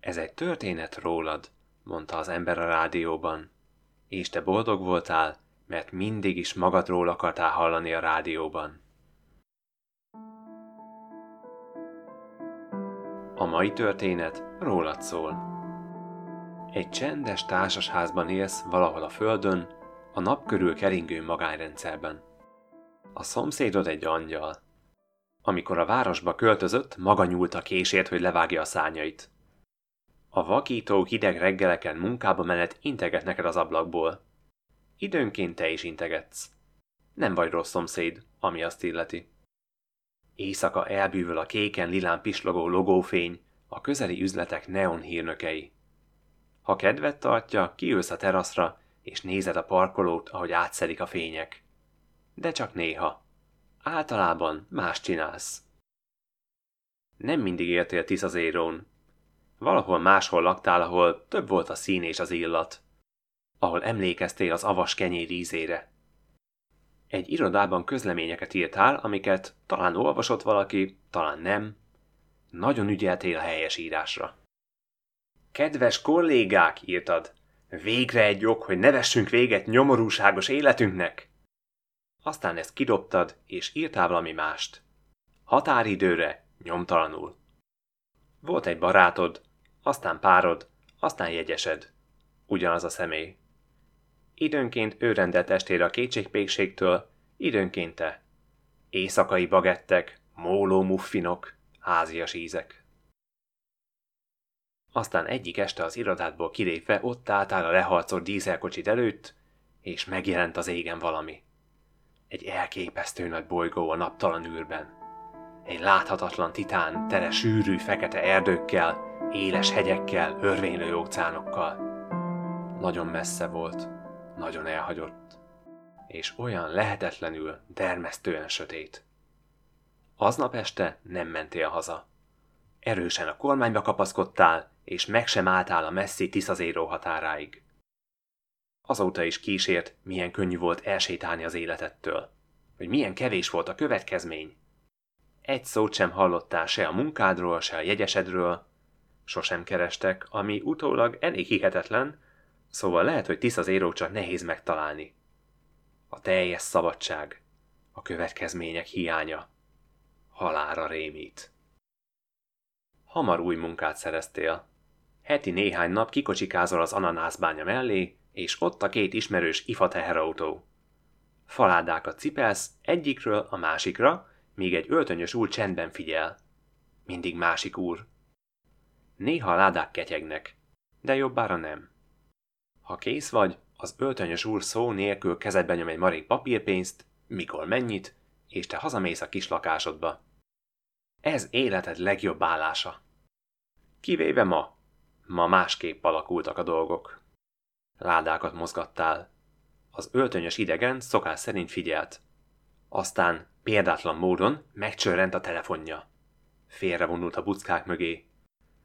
Ez egy történet rólad, mondta az ember a rádióban. És te boldog voltál, mert mindig is magadról akartál hallani a rádióban. A mai történet rólad szól. Egy csendes társasházban élsz valahol a földön, a nap körül keringő magányrendszerben. A szomszédod egy angyal. Amikor a városba költözött, maga nyúlt a késért, hogy levágja a szányait. A vakító hideg reggeleken munkába menet integet neked az ablakból. Időnként te is integetsz. Nem vagy rossz szomszéd, ami azt illeti. Éjszaka elbűvöl a kéken lilán pislogó logófény, a közeli üzletek neon hírnökei. Ha kedvet tartja, kiülsz a teraszra, és nézed a parkolót, ahogy átszedik a fények. De csak néha. Általában más csinálsz. Nem mindig éltél Tiszazérón. Valahol máshol laktál, ahol több volt a szín és az illat. Ahol emlékeztél az avas kenyér ízére. Egy irodában közleményeket írtál, amiket talán olvasott valaki, talán nem. Nagyon ügyeltél a helyesírásra. Kedves kollégák, írtad, végre egy ok, hogy ne vessünk véget nyomorúságos életünknek. Aztán ezt kidobtad, és írtál valami mást. Határidőre, nyomtalanul. Volt egy barátod, aztán párod, aztán jegyesed. Ugyanaz a személy. Időnként ő rendelt estére a kétségpékségtől, időnként te. Éjszakai bagettek, móló muffinok, házias ízek. Aztán egyik este az irodádból kilépve ott álltál a leharcolt dízelkocsit előtt, és megjelent az égen valami. Egy elképesztő nagy bolygó a naptalan űrben. Egy láthatatlan titán, tere sűrű fekete erdőkkel, éles hegyekkel, örvénylő óceánokkal. Nagyon messze volt, nagyon elhagyott, és olyan lehetetlenül, dermesztően sötét. Aznap este nem mentél haza. Erősen a kormányba kapaszkodtál, és meg sem álltál a messzi Tiszazéró határáig. Azóta is kísért, milyen könnyű volt elsétálni az életettől, hogy milyen kevés volt a következmény. Egy szót sem hallottál se a munkádról, se a jegyesedről, sosem kerestek, ami utólag elég hihetetlen, szóval lehet, hogy Tiszazéró csak nehéz megtalálni. A teljes szabadság, a következmények hiánya, halára rémít. Hamar új munkát szereztél. Heti néhány nap kikocsikázol az ananászbánya mellé, és ott a két ismerős ifa teherautó. Faládákat cipelsz egyikről a másikra, míg egy öltönyös úr csendben figyel. Mindig másik úr. Néha a ládák ketyegnek, de jobbára nem. Ha kész vagy, az öltönyös úr szó nélkül kezedbe nyom egy marék papírpénzt, mikor mennyit, és te hazamész a kis lakásodba. Ez életed legjobb állása. Kivéve ma. Ma másképp alakultak a dolgok. Ládákat mozgattál. Az öltönyös idegen szokás szerint figyelt. Aztán példátlan módon megcsörrent a telefonja. Félrevonult a buckák mögé.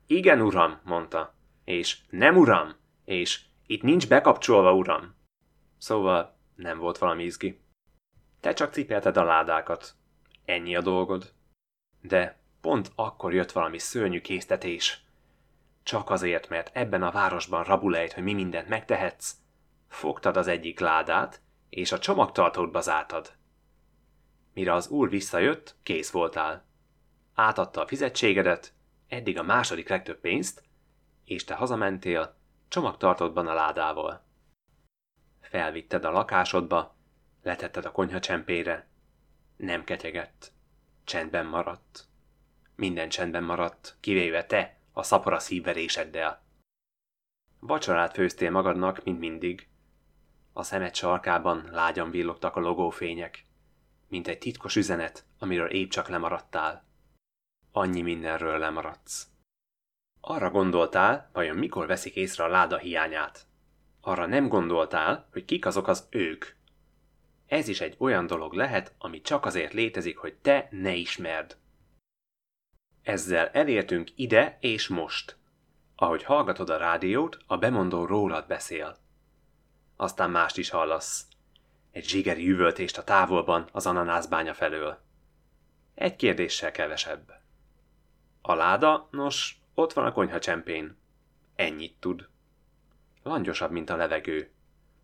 Igen, uram, mondta. És nem, uram, és itt nincs bekapcsolva, uram. Szóval nem volt valami izgi. Te csak cipelted a ládákat. Ennyi a dolgod. De pont akkor jött valami szörnyű késztetés. Csak azért, mert ebben a városban rabulejt, hogy mi mindent megtehetsz, fogtad az egyik ládát, és a csomagtartódba zártad. Mire az úr visszajött, kész voltál. Átadta a fizetségedet, eddig a második legtöbb pénzt, és te hazamentél, csomagtartódban a ládával. Felvitted a lakásodba, letetted a konyha csempére. Nem ketyegett. Csendben maradt. Minden csendben maradt, kivéve te, a szapora szívveréseddel. Vacsorát főztél magadnak, mint mindig. A szemed sarkában lágyan villogtak a logófények, mint egy titkos üzenet, amiről épp csak lemaradtál. Annyi mindenről lemaradsz. Arra gondoltál, vajon mikor veszik észre a láda hiányát. Arra nem gondoltál, hogy kik azok az ők. Ez is egy olyan dolog lehet, ami csak azért létezik, hogy te ne ismerd. Ezzel elértünk ide és most. Ahogy hallgatod a rádiót, a bemondó rólad beszél. Aztán mást is hallasz. Egy zsigeri üvöltést a távolban az ananászbánya felől. Egy kérdéssel kevesebb. A láda, nos, ott van a konyha csempén. Ennyit tud. Langyosabb, mint a levegő.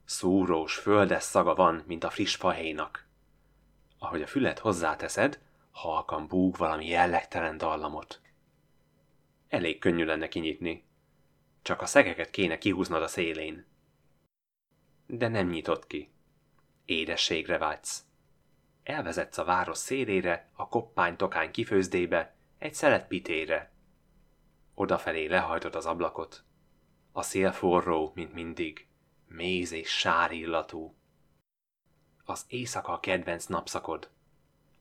Szúrós, földes szaga van, mint a friss fahéjnak. Ahogy a fület hozzáteszed, halkan búg valami jellegtelen dallamot. Elég könnyű lenne kinyitni. Csak a szegeket kéne kihúznod a szélén. De nem nyitott ki. Édességre vágysz. Elvezetsz a város szélére, a koppány-tokány kifőzdébe, egy szelet pitére. Odafelé lehajtod az ablakot. A szél forró, mint mindig, méz és sár illatú. Az éjszaka a kedvenc napszakod.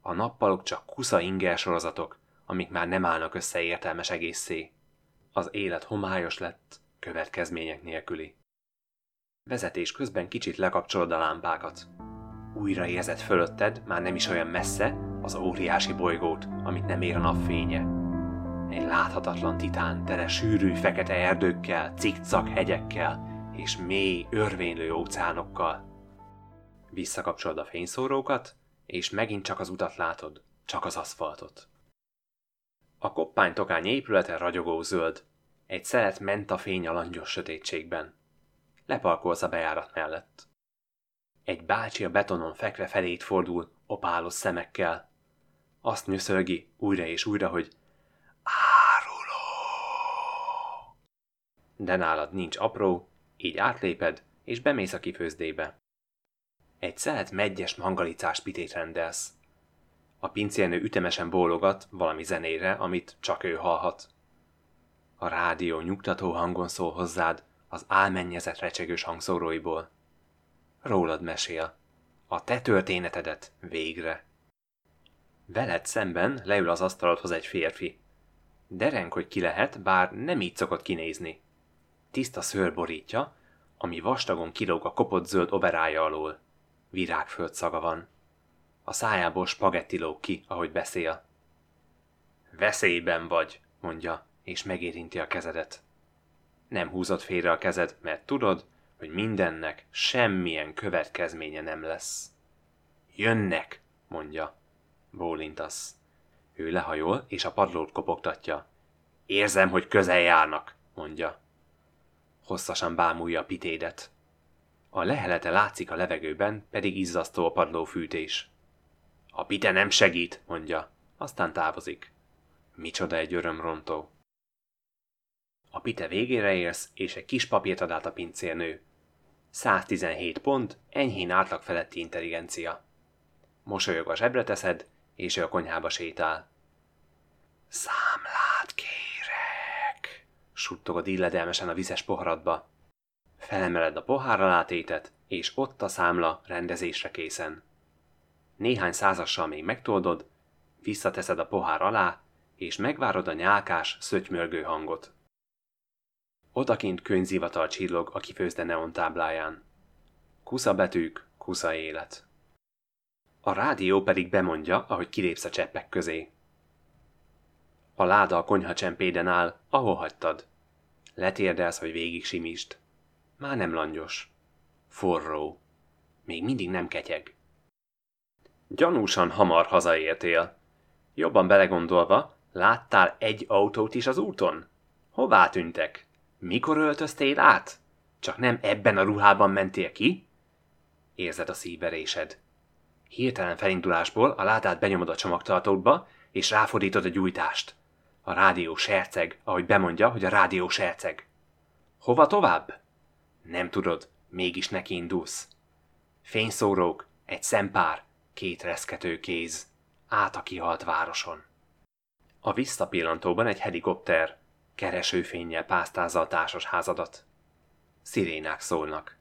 A nappalok csak kusza inger sorozatok, amik már nem állnak össze értelmes egészé. Az élet homályos lett, következmények nélküli. Vezetés közben kicsit lekapcsolod a lámpákat. Újra érzed fölötted, már nem is olyan messze, az óriási bolygót, amit nem ér a napfénye. Egy láthatatlan titán, tele sűrű fekete erdőkkel, cikcak hegyekkel és mély, örvénylő óceánokkal. Visszakapcsolod a fényszórókat, és megint csak az utat látod, csak az aszfaltot. A koppány tokány épülete ragyogó zöld, egy szelet ment a fény a langyos sötétségben. Lepalkolsz a bejárat mellett. Egy bácsi a betonon fekve felét fordul, opálos szemekkel. Azt nyöszölgi újra és újra, hogy áruló. De nálad nincs apró, így átléped, és bemész a kifőzdébe. Egy szelet megyes mangalicás pitét rendelsz. A pincérnő ütemesen bólogat valami zenére, amit csak ő hallhat. A rádió nyugtató hangon szól hozzád az álmennyezet recsegős hangszóróiból. Rólad mesél. A te történetedet végre. Veled szemben leül az asztalodhoz egy férfi. Derenk, hogy ki lehet, bár nem így szokott kinézni. Tiszta szőr borítja, ami vastagon kilóg a kopott zöld overája alól. Virágföld szaga van. A szájából spagetti lóg ki, ahogy beszél. Veszélyben vagy, mondja, és megérinti a kezedet. Nem húzod félre a kezed, mert tudod, hogy mindennek semmilyen következménye nem lesz. Jönnek, mondja. Bólintasz. Ő lehajol, és a padlót kopogtatja. Érzem, hogy közel járnak, mondja. Hosszasan bámulja a pitédet. A lehelete látszik a levegőben, pedig izzasztó a padló fűtés. A pite nem segít, mondja, aztán távozik. Micsoda egy örömrontó. A pite végére érsz, és egy kis papírt ad át a pincérnő. 117 pont, enyhén átlag feletti intelligencia. Mosolyog a zsebre teszed, és ő a konyhába sétál. Számlát kérek, suttogod illedelmesen a vizes poharadba. Felemeled a pohár látétet, és ott a számla rendezésre készen. Néhány százassal még megtoldod, visszateszed a pohár alá, és megvárod a nyálkás, szötymörgő hangot. Odakint könyvzivatal csillog a kifőzde neon tábláján. Kusza betűk, kusza élet. A rádió pedig bemondja, ahogy kilépsz a cseppek közé. A láda a konyha csempéden áll, ahol hagytad. Letérdelsz, hogy végig simist. Már nem langyos. Forró. Még mindig nem ketyeg. Gyanúsan hamar hazaértél. Jobban belegondolva, láttál egy autót is az úton? Hová tűntek? Mikor öltöztél át? Csak nem ebben a ruhában mentél ki? Érzed a szívverésed. Hirtelen felindulásból a ládát benyomod a csomagtartódba, és ráfordítod a gyújtást. A rádió serceg, ahogy bemondja, hogy a rádió serceg. Hova tovább? Nem tudod, mégis neki indulsz. Fényszórók, egy szempár, két reszkető kéz, át a kihalt városon. A visszapillantóban egy helikopter, keresőfénnyel pásztázza a társas házadat. Szirénák szólnak.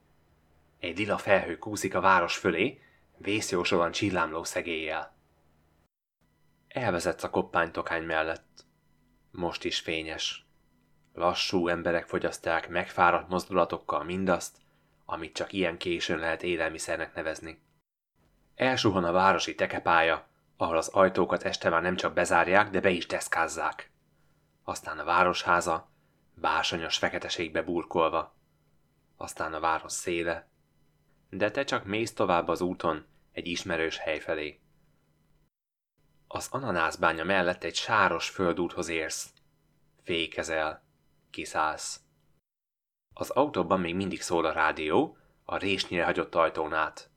Egy lila felhő kúszik a város fölé, vészjósolan csillámló szegéllyel. Elvezetsz a koppánytokány mellett. Most is fényes. Lassú emberek fogyasztják megfáradt mozdulatokkal mindazt, amit csak ilyen későn lehet élelmiszernek nevezni. Elsuhan a városi tekepálya, ahol az ajtókat este már nem csak bezárják, de be is deszkázzák aztán a városháza, bársonyos feketeségbe burkolva, aztán a város széle, de te csak mész tovább az úton egy ismerős hely felé. Az ananászbánya mellett egy sáros földúthoz érsz. Fékezel, kiszállsz. Az autóban még mindig szól a rádió, a résnyire hagyott ajtón át.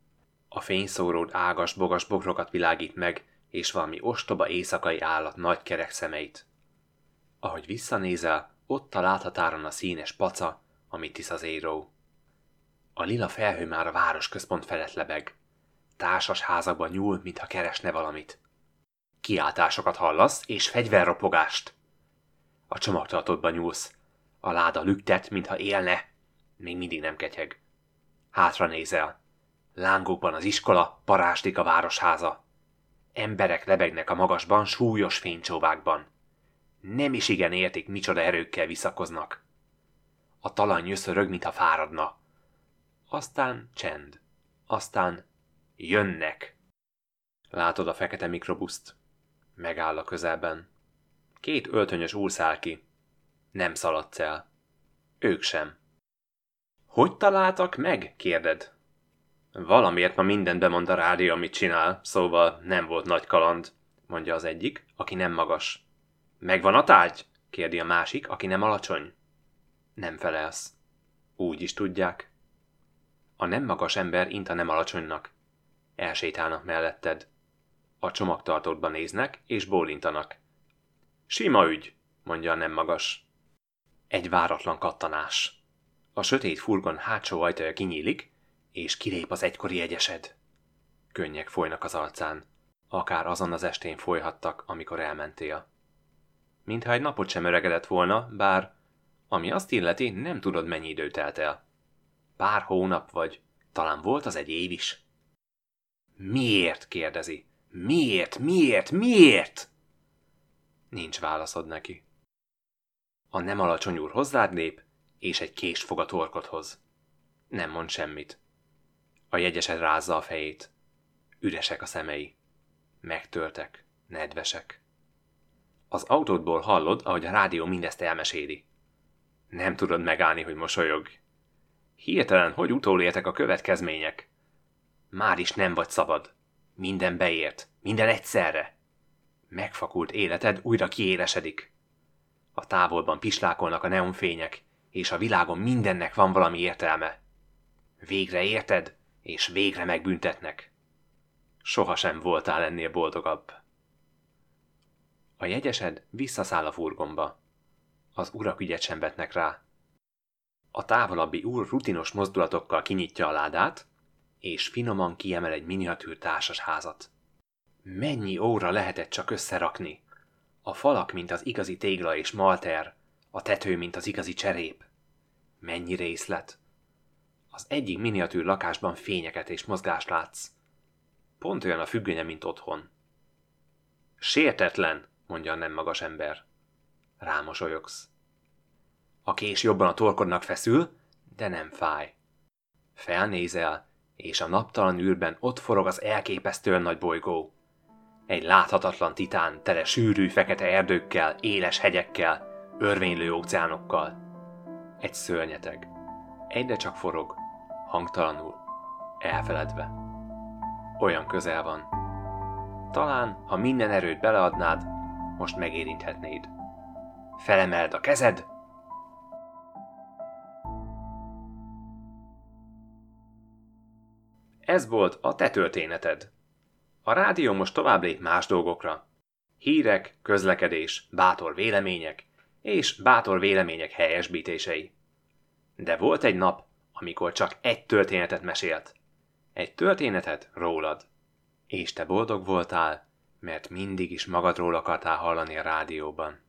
A fényszóród ágas-bogas bokrokat világít meg, és valami ostoba éjszakai állat nagy kerek szemeit. Ahogy visszanézel, ott a láthatáron a színes paca, amit tisz az éró. A lila felhő már a városközpont felett lebeg. Társas házakban nyúl, mintha keresne valamit. Kiáltásokat hallasz, és fegyverropogást. A csomagtartódba nyúlsz. A láda lüktet, mintha élne. Még mindig nem ketyeg. Hátra nézel. Lángokban az iskola, parástik a városháza. Emberek lebegnek a magasban, súlyos fénycsóvákban. Nem is igen értik, micsoda erőkkel visszakoznak. A talaj nyöszörög, mintha fáradna. Aztán csend. Aztán jönnek. Látod a fekete mikrobuszt? Megáll a közelben. Két öltönyös úr száll ki. Nem szaladsz el. Ők sem. Hogy találtak meg? kérded. Valamiért ma mindent bemond a rádió, amit csinál, szóval nem volt nagy kaland, mondja az egyik, aki nem magas. Megvan a tárgy? kérdi a másik, aki nem alacsony. Nem felelsz. Úgy is tudják. A nem magas ember int a nem alacsonynak. Elsétálnak melletted. A csomagtartódba néznek, és bólintanak. Sima ügy, mondja a nem magas. Egy váratlan kattanás. A sötét furgon hátsó ajtaja kinyílik, és kilép az egykori jegyesed. Könnyek folynak az arcán, akár azon az estén folyhattak, amikor elmentél. Mintha egy napot sem öregedett volna, bár, ami azt illeti, nem tudod mennyi idő telt el. Pár hónap vagy, talán volt az egy év is. Miért? kérdezi. Miért? Miért? Miért? Nincs válaszod neki. A nem alacsony úr hozzád lép, és egy kést fog a torkodhoz. Nem mond semmit. A jegyesed rázza a fejét. Üresek a szemei. Megtörtek, nedvesek. Az autódból hallod, ahogy a rádió mindezt elmeséli. Nem tudod megállni, hogy mosolyog. Hirtelen, hogy utolértek a következmények. Már is nem vagy szabad. Minden beért, minden egyszerre. Megfakult életed újra kiélesedik. A távolban pislákolnak a neonfények, és a világon mindennek van valami értelme. Végre érted, és végre megbüntetnek. Sohasem voltál ennél boldogabb. A jegyesed visszaszáll a furgomba. Az urak ügyet sem vetnek rá. A távolabbi úr rutinos mozdulatokkal kinyitja a ládát, és finoman kiemel egy miniatűr társasházat. Mennyi óra lehetett csak összerakni? A falak, mint az igazi tégla és malter, a tető, mint az igazi cserép. Mennyi részlet? Az egyik miniatűr lakásban fényeket és mozgást látsz. Pont olyan a függönye, mint otthon. Sértetlen, mondja a nem magas ember. Rámosolyogsz. A kés jobban a torkodnak feszül, de nem fáj. Felnézel, és a naptalan űrben ott forog az elképesztően nagy bolygó. Egy láthatatlan titán tele sűrű fekete erdőkkel, éles hegyekkel, örvénylő óceánokkal. Egy szörnyeteg. Egyre csak forog, hangtalanul, elfeledve. Olyan közel van. Talán, ha minden erőt beleadnád, most megérinthetnéd. Felemeld a kezed, Ez volt a te történeted. A rádió most tovább lép más dolgokra. Hírek, közlekedés, bátor vélemények és bátor vélemények helyesbítései. De volt egy nap, amikor csak egy történetet mesélt. Egy történetet rólad. És te boldog voltál, mert mindig is magadról akartál hallani a rádióban.